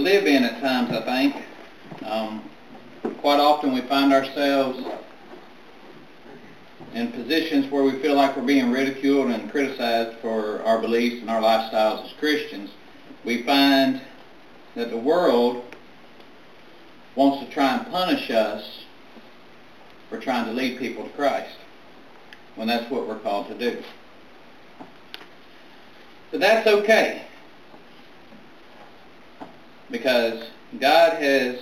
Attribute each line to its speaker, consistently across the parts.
Speaker 1: live in at times, I think. Um, quite often we find ourselves in positions where we feel like we're being ridiculed and criticized for our beliefs and our lifestyles as Christians. We find that the world wants to try and punish us for trying to lead people to Christ when that's what we're called to do. But that's okay because God has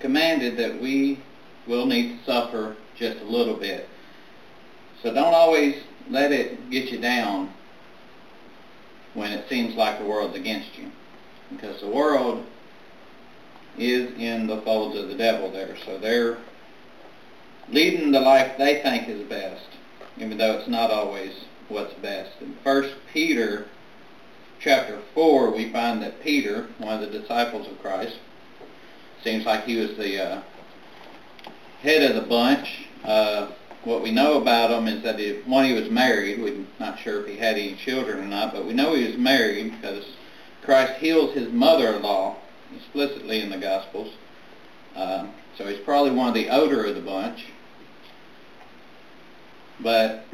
Speaker 1: commanded that we will need to suffer just a little bit. So don't always let it get you down when it seems like the world's against you. Because the world is in the folds of the devil there. So they're leading the life they think is best, even though it's not always what's best. In 1 Peter chapter 4, we find that Peter, one of the disciples of Christ, seems like he was the uh, head of the bunch. Uh, what we know about him is that he, one, he was married. We're not sure if he had any children or not, but we know he was married because Christ heals his mother-in-law explicitly in the Gospels. Uh, so he's probably one of the older of the bunch. But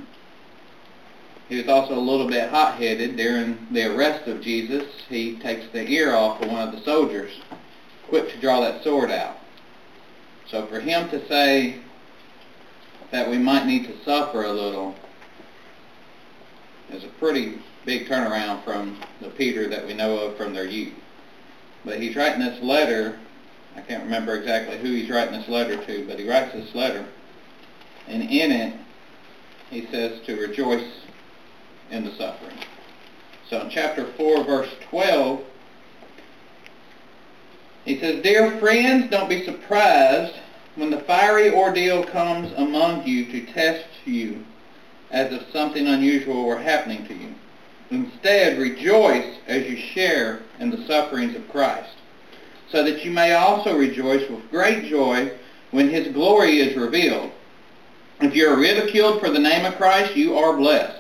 Speaker 1: he was also a little bit hot-headed. During the arrest of Jesus, he takes the ear off of one of the soldiers, quick to draw that sword out. So for him to say that we might need to suffer a little is a pretty big turnaround from the Peter that we know of from their youth. But he's writing this letter, I can't remember exactly who he's writing this letter to, but he writes this letter, and in it he says to rejoice in the suffering. So in chapter 4, verse 12, he says, Dear friends, don't be surprised when the fiery ordeal comes among you to test you as if something unusual were happening to you. Instead, rejoice as you share in the sufferings of Christ, so that you may also rejoice with great joy when his glory is revealed. If you are ridiculed for the name of Christ, you are blessed,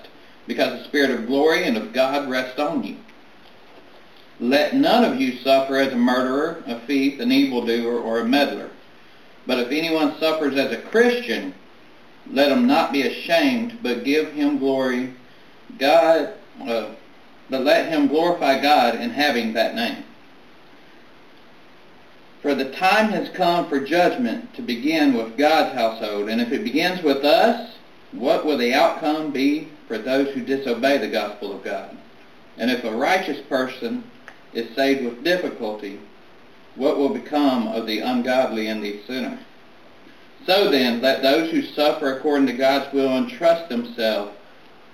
Speaker 1: because the Spirit of glory and of God rests on you. Let none of you suffer as a murderer, a thief, an evildoer, or a meddler. But if anyone suffers as a Christian, let him not be ashamed, but give him glory. God, uh, but let him glorify God in having that name. For the time has come for judgment to begin with God's household, and if it begins with us, what will the outcome be for those who disobey the gospel of God? And if a righteous person is saved with difficulty, what will become of the ungodly and the sinner? So then, let those who suffer according to God's will entrust themselves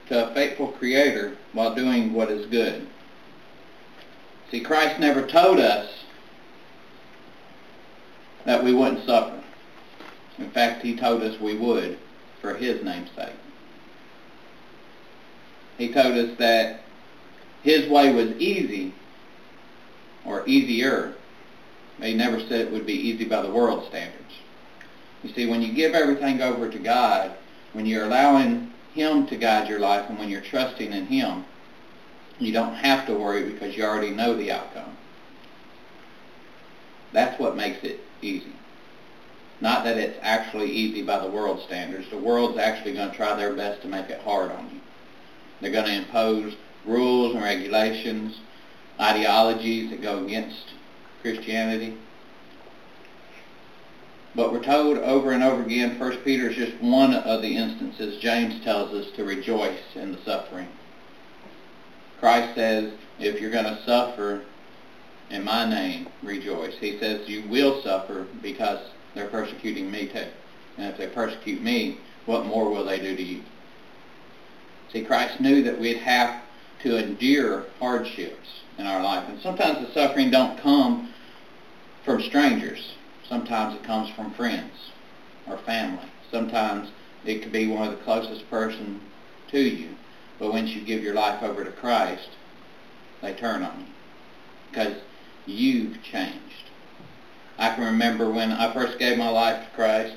Speaker 1: to a faithful Creator while doing what is good. See, Christ never told us that we wouldn't suffer. In fact, he told us we would for his name's sake. He told us that his way was easy or easier. He never said it would be easy by the world standards. You see, when you give everything over to God, when you're allowing him to guide your life and when you're trusting in him, you don't have to worry because you already know the outcome. That's what makes it easy. Not that it's actually easy by the world standards. The world's actually going to try their best to make it hard on you. They're going to impose rules and regulations, ideologies that go against Christianity. But we're told over and over again, 1 Peter is just one of the instances. James tells us to rejoice in the suffering. Christ says, if you're going to suffer in my name, rejoice. He says you will suffer because they're persecuting me too. And if they persecute me, what more will they do to you? See, Christ knew that we'd have to endure hardships in our life. And sometimes the suffering don't come from strangers. Sometimes it comes from friends or family. Sometimes it could be one of the closest person to you. But once you give your life over to Christ, they turn on you. Because you've changed. I can remember when I first gave my life to Christ,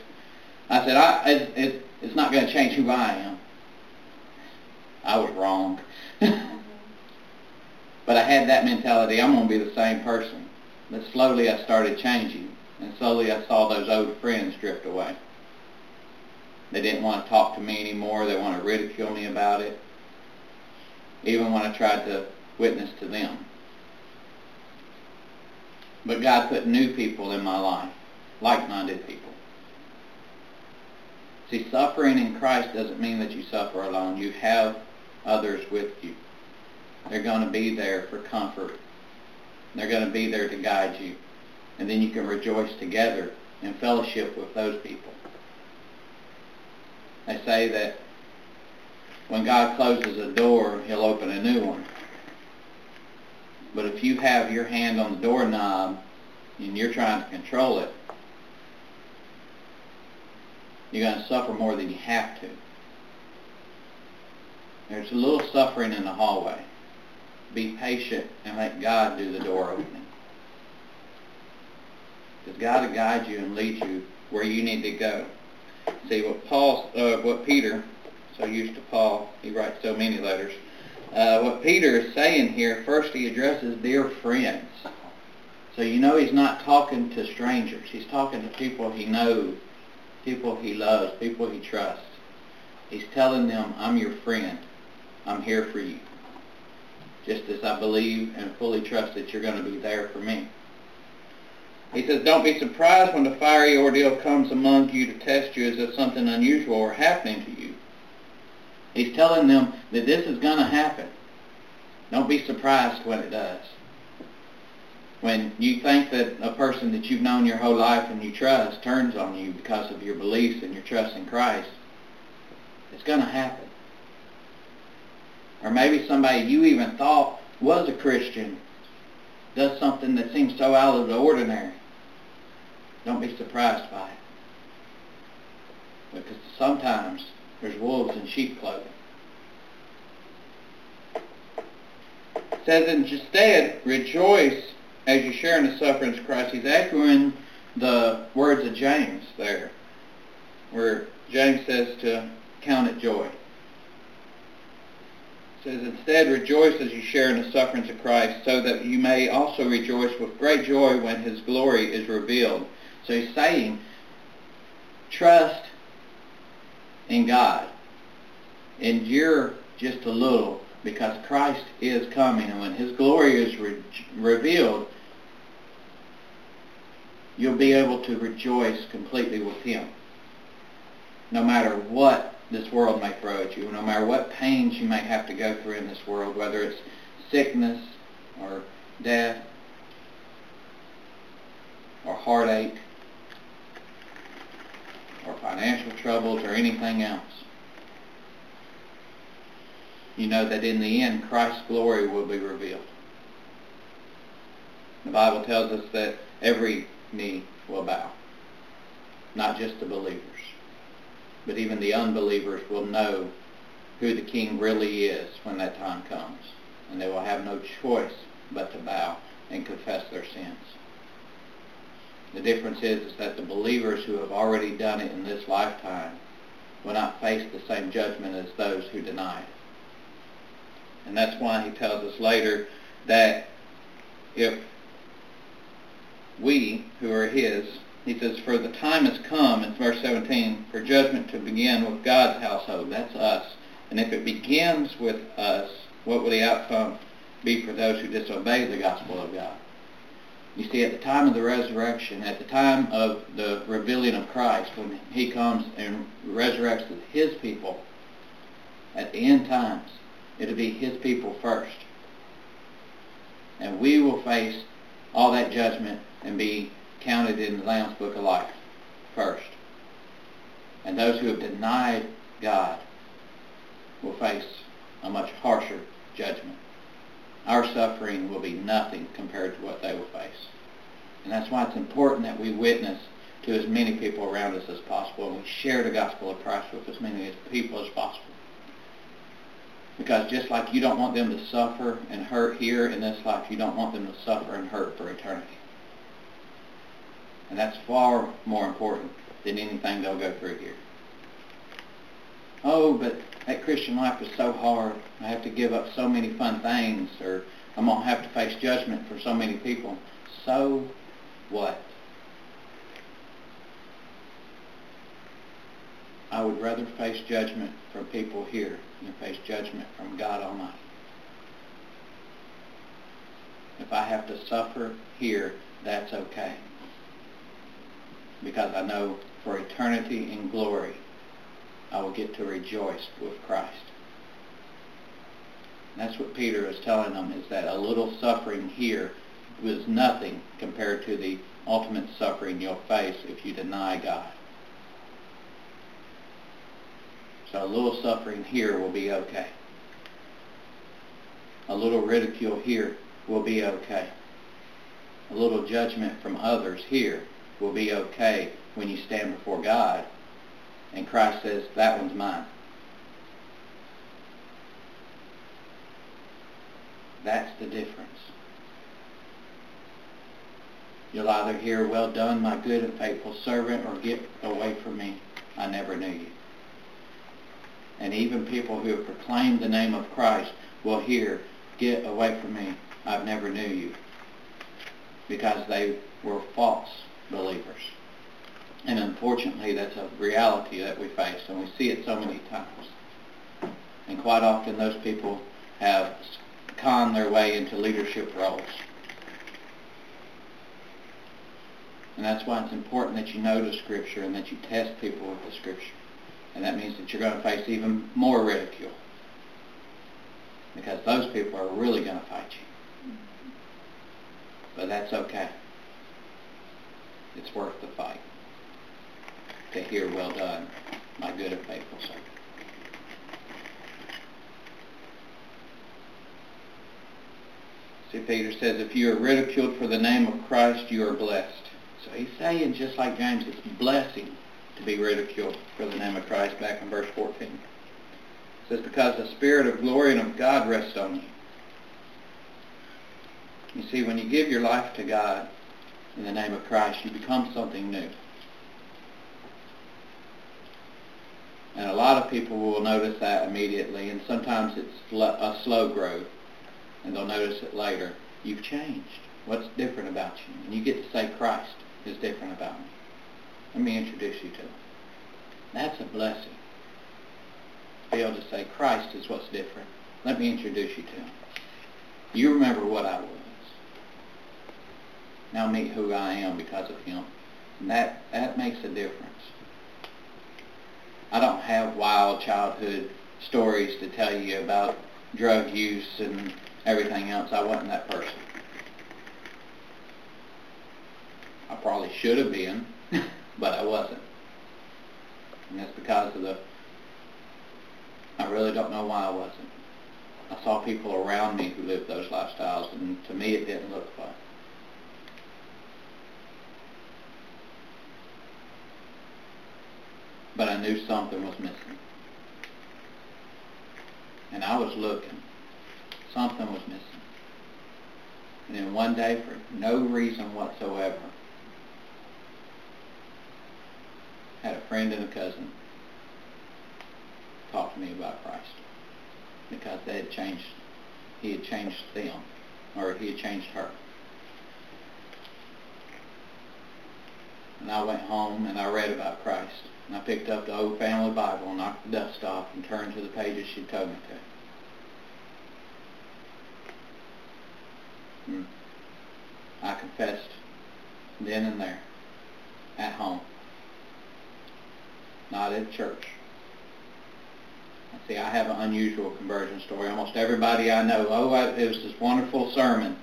Speaker 1: I said, I, it, it, it's not going to change who I am. I was wrong. But I had that mentality, I'm going to be the same person. But slowly I started changing, and slowly I saw those old friends drift away. They didn't want to talk to me anymore. They want to ridicule me about it, even when I tried to witness to them. But God put new people in my life, like-minded people. See, suffering in Christ doesn't mean that you suffer alone. You have others with you. They're going to be there for comfort. They're going to be there to guide you. And then you can rejoice together in fellowship with those people. They say that when God closes a door, he'll open a new one. But if you have your hand on the doorknob and you're trying to control it, you're going to suffer more than you have to. There's a little suffering in the hallway. Be patient and let God do the door opening. Because God will guide you and lead you where you need to go. See what Paul, uh, what Peter, so used to Paul, he writes so many letters. Uh, what Peter is saying here, first he addresses dear friends. So you know he's not talking to strangers. He's talking to people he knows, people he loves, people he trusts. He's telling them, I'm your friend. I'm here for you. Just as I believe and fully trust that you're going to be there for me. He says, don't be surprised when the fiery ordeal comes among you to test you as if something unusual were happening to you. He's telling them that this is going to happen. Don't be surprised when it does. When you think that a person that you've known your whole life and you trust turns on you because of your beliefs and your trust in Christ, it's going to happen. Or maybe somebody you even thought was a Christian does something that seems so out of the ordinary. Don't be surprised by it. Because sometimes there's wolves in sheep clothing. It says instead, rejoice as you share in the sufferings of Christ. He's echoing the words of James there, where James says to count it joy says, Instead, rejoice as you share in the sufferings of Christ, so that you may also rejoice with great joy when his glory is revealed. So he's saying, trust in God. Endure just a little, because Christ is coming, and when his glory is re- revealed, you'll be able to rejoice completely with him, no matter what this world may throw at you, no matter what pains you may have to go through in this world, whether it's sickness or death or heartache or financial troubles or anything else. You know that in the end, Christ's glory will be revealed. The Bible tells us that every knee will bow, not just the believers but even the unbelievers will know who the king really is when that time comes. And they will have no choice but to bow and confess their sins. The difference is, is that the believers who have already done it in this lifetime will not face the same judgment as those who deny it. And that's why he tells us later that if we, who are his, he says, For the time has come, in verse 17, for judgment to begin with God's household. That's us. And if it begins with us, what will the outcome be for those who disobey the gospel of God? You see, at the time of the resurrection, at the time of the revealing of Christ, when he comes and resurrects his people, at the end times, it'll be his people first. And we will face all that judgment and be counted in the Lamb's Book of Life first. And those who have denied God will face a much harsher judgment. Our suffering will be nothing compared to what they will face. And that's why it's important that we witness to as many people around us as possible and we share the gospel of Christ with as many people as possible. Because just like you don't want them to suffer and hurt here in this life, you don't want them to suffer and hurt for eternity. And that's far more important than anything they'll go through here. Oh, but that Christian life is so hard. I have to give up so many fun things, or I'm going to have to face judgment for so many people. So what? I would rather face judgment from people here than face judgment from God Almighty. If I have to suffer here, that's okay. Because I know for eternity in glory, I will get to rejoice with Christ. And that's what Peter is telling them, is that a little suffering here was nothing compared to the ultimate suffering you'll face if you deny God. So a little suffering here will be okay. A little ridicule here will be okay. A little judgment from others here will be okay when you stand before God and Christ says, that one's mine. That's the difference. You'll either hear, well done, my good and faithful servant, or get away from me. I never knew you. And even people who have proclaimed the name of Christ will hear, get away from me. I've never knew you. Because they were false believers. And unfortunately, that's a reality that we face, and we see it so many times. And quite often, those people have conned their way into leadership roles. And that's why it's important that you know the Scripture and that you test people with the Scripture. And that means that you're going to face even more ridicule. Because those people are really going to fight you. But that's okay. It's worth the fight to hear, well done, my good and faithful servant. See, Peter says, if you are ridiculed for the name of Christ, you are blessed. So he's saying, just like James, it's blessing to be ridiculed for the name of Christ back in verse 14. It says, because the Spirit of glory and of God rests on you. You see, when you give your life to God in the name of Christ, you become something new. And a lot of people will notice that immediately, and sometimes it's a slow growth, and they'll notice it later. You've changed. What's different about you? And you get to say Christ is different about me. Let me introduce you to him. That's a blessing. Be able to say Christ is what's different. Let me introduce you to him. You remember what I was. Now meet who I am because of him. And that, that makes a difference. I don't have wild childhood stories to tell you about drug use and everything else. I wasn't that person. I probably should have been, but I wasn't. And that's because of the, I really don't know why I wasn't. I saw people around me who lived those lifestyles, and to me it didn't look fun. But I knew something was missing. And I was looking. Something was missing. And then one day, for no reason whatsoever, had a friend and a cousin talk to me about Christ. Because they had changed, he had changed them, or he had changed her. And I went home and I read about Christ. And I picked up the old family Bible knocked the dust off and turned to the pages she told me to. Hmm. I confessed then and there, at home, not at church. See, I have an unusual conversion story. Almost everybody I know, oh, I, it was this wonderful sermon.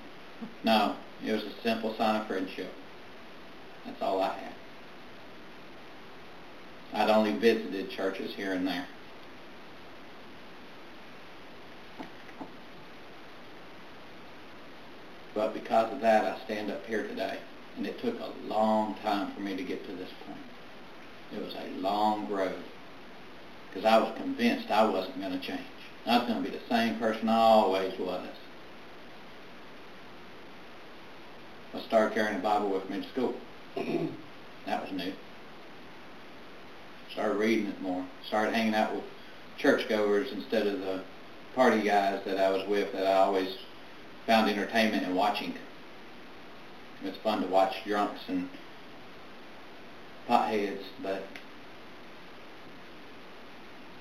Speaker 1: No, it was a simple sign of friendship. That's all I had. I'd only visited churches here and there. But because of that, I stand up here today. And it took a long time for me to get to this point. It was a long road. Because I was convinced I wasn't going to change. I was going to be the same person I always was. I started carrying a Bible with me to school. that was new started reading it more. Started hanging out with churchgoers instead of the party guys that I was with that I always found entertainment in watching. It's fun to watch drunks and potheads, but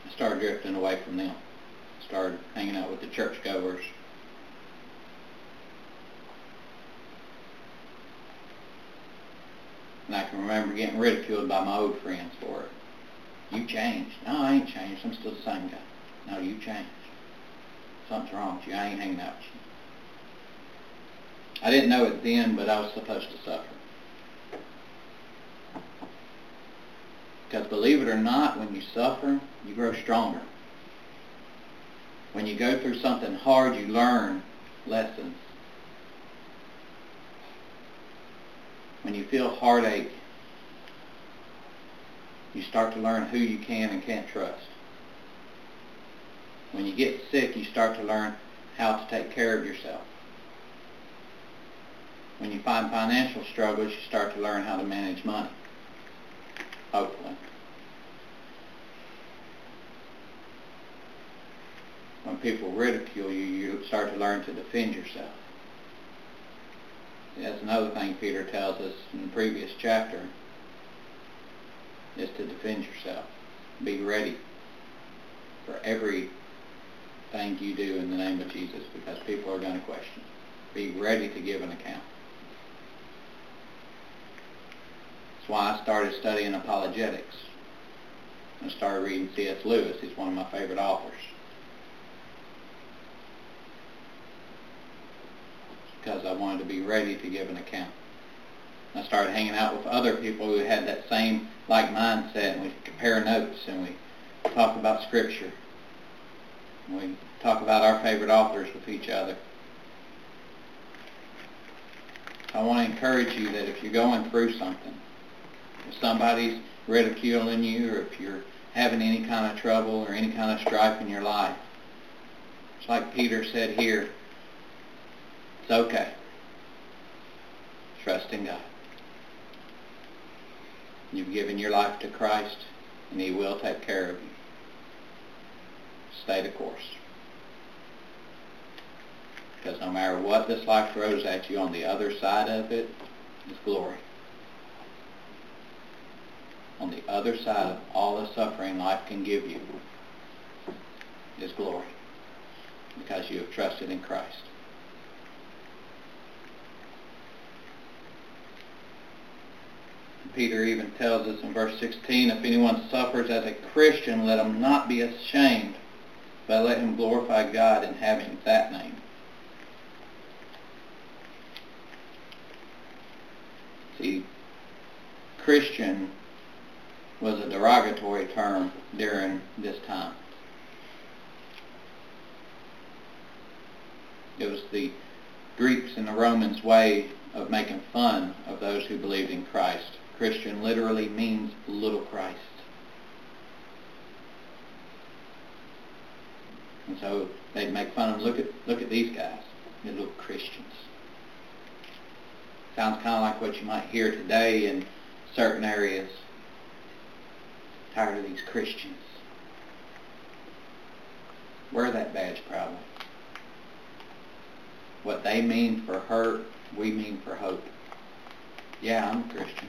Speaker 1: I started drifting away from them. Started hanging out with the churchgoers. And I can remember getting ridiculed by my old friends for it. You changed. No, I ain't changed. I'm still the same guy. No, you changed. Something's wrong with you. I ain't hanging out with you. I didn't know it then, but I was supposed to suffer. Because believe it or not, when you suffer, you grow stronger. When you go through something hard, you learn lessons. When you feel heartache, you start to learn who you can and can't trust. When you get sick, you start to learn how to take care of yourself. When you find financial struggles, you start to learn how to manage money. Hopefully. When people ridicule you, you start to learn to defend yourself. That's another thing Peter tells us in the previous chapter, is to defend yourself. Be ready for every thing you do in the name of Jesus because people are going to question. Be ready to give an account. That's why I started studying apologetics. I started reading C.S. Lewis. He's one of my favorite authors. Because I wanted to be ready to give an account. I started hanging out with other people who had that same like mindset, and we compare notes, and we talk about Scripture. And we talk about our favorite authors with each other. I want to encourage you that if you're going through something, if somebody's ridiculing you or if you're having any kind of trouble or any kind of strife in your life, it's like Peter said here, it's okay. Trust in God. You've given your life to Christ, and He will take care of you. Stay the course. Because no matter what this life throws at you, on the other side of it is glory on the other side of all the suffering life can give you is glory because you have trusted in Christ. Peter even tells us in verse 16, if anyone suffers as a Christian, let him not be ashamed, but let him glorify God in having that name. See, Christian was a derogatory term during this time. It was the Greeks and the Romans' way of making fun of those who believed in Christ. Christian literally means little Christ. And so they'd make fun of them. Look at, look at these guys. They're little Christians. Sounds kind of like what you might hear today in certain areas tired of these Christians. Wear that badge proudly. What they mean for hurt, we mean for hope. Yeah, I'm a Christian.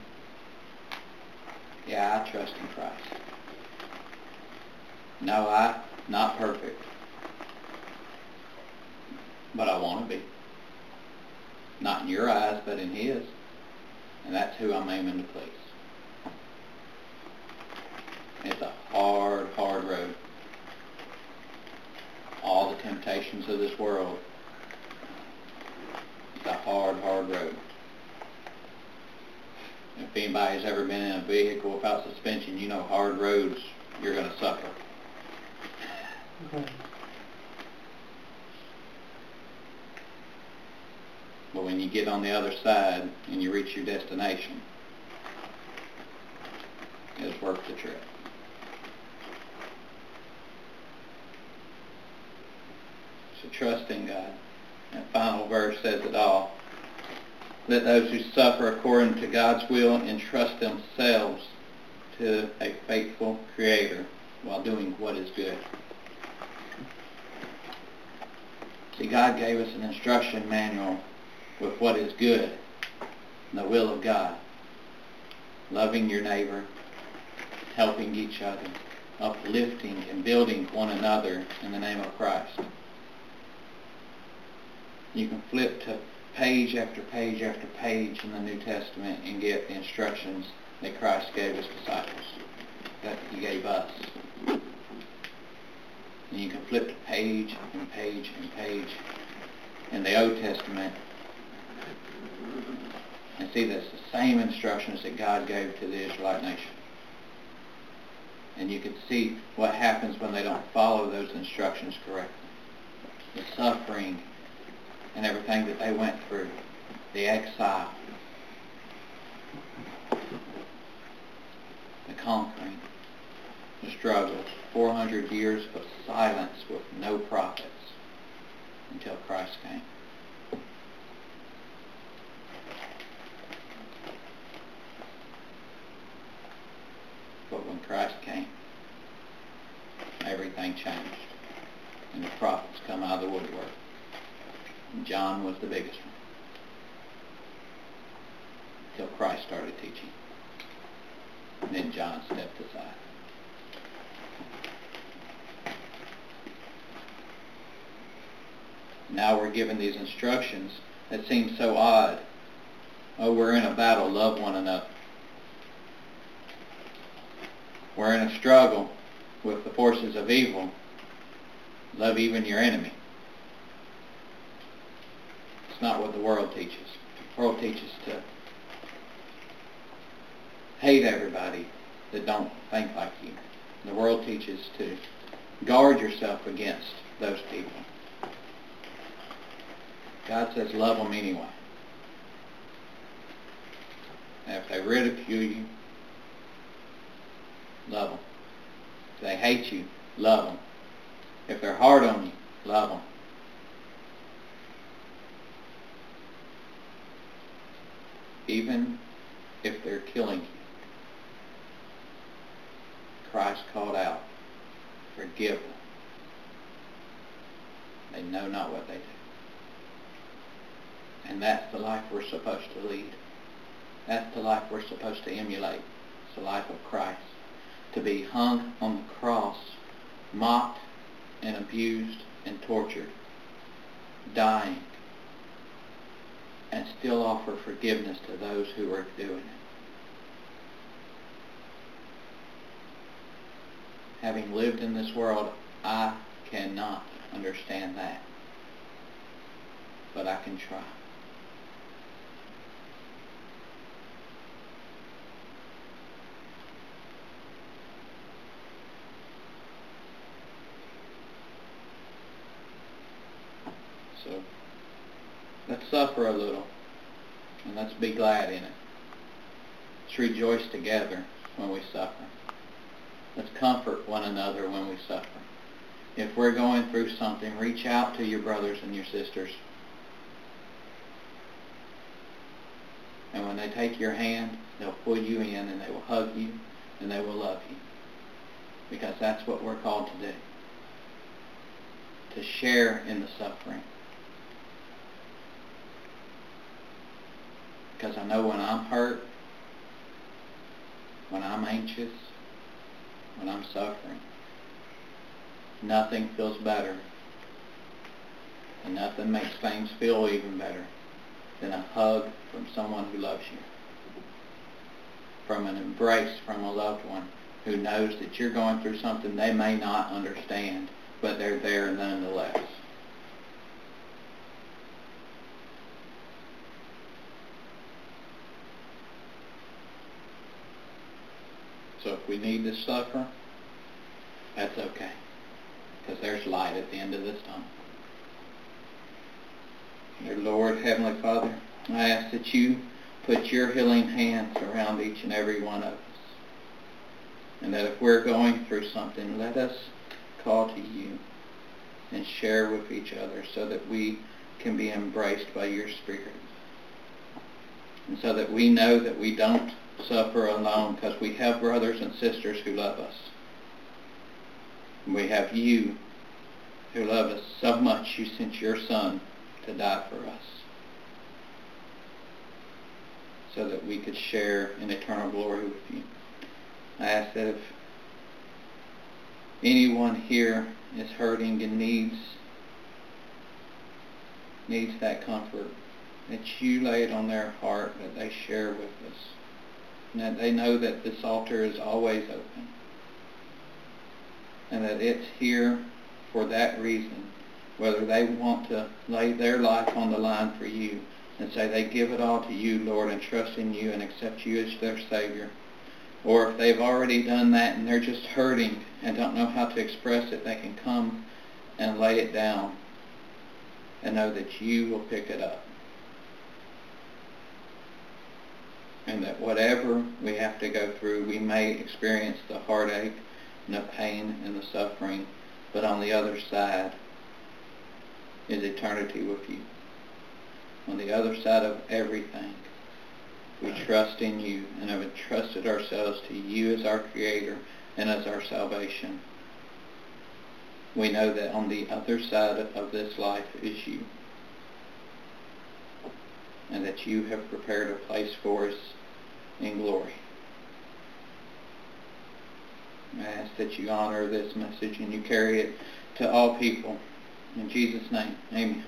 Speaker 1: Yeah, I trust in Christ. No, I not perfect. But I want to be. Not in your eyes, but in His. And that's who I'm aiming to please. It's a hard, hard road. All the temptations of this world. It's a hard, hard road. If anybody's ever been in a vehicle without suspension, you know hard roads, you're going to suffer. Okay. But when you get on the other side and you reach your destination, it's worth the trip. So trust in God. That final verse says it all. Let those who suffer according to God's will entrust themselves to a faithful Creator while doing what is good. See, God gave us an instruction manual with what is good, the will of God. Loving your neighbor, helping each other, uplifting and building one another in the name of Christ. You can flip to page after page after page in the New Testament and get the instructions that Christ gave his disciples, that he gave us. And you can flip to page and page and page in the Old Testament and see that's the same instructions that God gave to the Israelite nation. And you can see what happens when they don't follow those instructions correctly. The suffering and everything that they went through, the exile, the conquering, the struggles, 400 years of silence with no prophets until Christ came. But when Christ came, everything changed. And the prophets come out of the woodwork. John was the biggest one. Until Christ started teaching. And then John stepped aside. Now we're given these instructions that seem so odd. Oh, we're in a battle, love one another. We're in a struggle with the forces of evil. Love even your enemy. It's not what the world teaches. The world teaches to hate everybody that don't think like you. The world teaches to guard yourself against those people. God says love them anyway. And if they ridicule you, love them. If they hate you, love them. If they're hard on you, love them. Even if they're killing you. Christ called out, forgive them. They know not what they do. And that's the life we're supposed to lead. That's the life we're supposed to emulate. It's the life of Christ to be hung on the cross, mocked and abused and tortured, dying, and still offer forgiveness to those who are doing it. Having lived in this world, I cannot understand that. But I can try. So let's suffer a little and let's be glad in it. Let's rejoice together when we suffer. Let's comfort one another when we suffer. If we're going through something, reach out to your brothers and your sisters. And when they take your hand, they'll pull you in and they will hug you and they will love you. Because that's what we're called to do. To share in the suffering. Because I know when I'm hurt, when I'm anxious, when I'm suffering, nothing feels better and nothing makes things feel even better than a hug from someone who loves you. From an embrace from a loved one who knows that you're going through something they may not understand, but they're there nonetheless. So we need to suffer, that's okay. Because there's light at the end of this tunnel. Dear Lord, Heavenly Father, I ask that you put your healing hands around each and every one of us. And that if we're going through something, let us call to you and share with each other so that we can be embraced by your Spirit. And so that we know that we don't suffer alone because we have brothers and sisters who love us. And we have you who love us so much, you sent your Son to die for us so that we could share in eternal glory with you. I ask that if anyone here is hurting and needs needs that comfort, that you lay it on their heart, that they share with us, and that they know that this altar is always open, and that it's here for that reason, whether they want to lay their life on the line for you and say they give it all to you, Lord, and trust in you and accept you as their Savior. Or if they've already done that and they're just hurting and don't know how to express it, they can come and lay it down and know that you will pick it up. And that whatever we have to go through, we may experience the heartache and the pain and the suffering, but on the other side is eternity with you. On the other side of everything, we trust in you and have entrusted ourselves to you as our Creator and as our salvation. We know that on the other side of this life is you. And that you have prepared a place for us in glory. I ask that you honor this message and you carry it to all people. In Jesus' name, amen.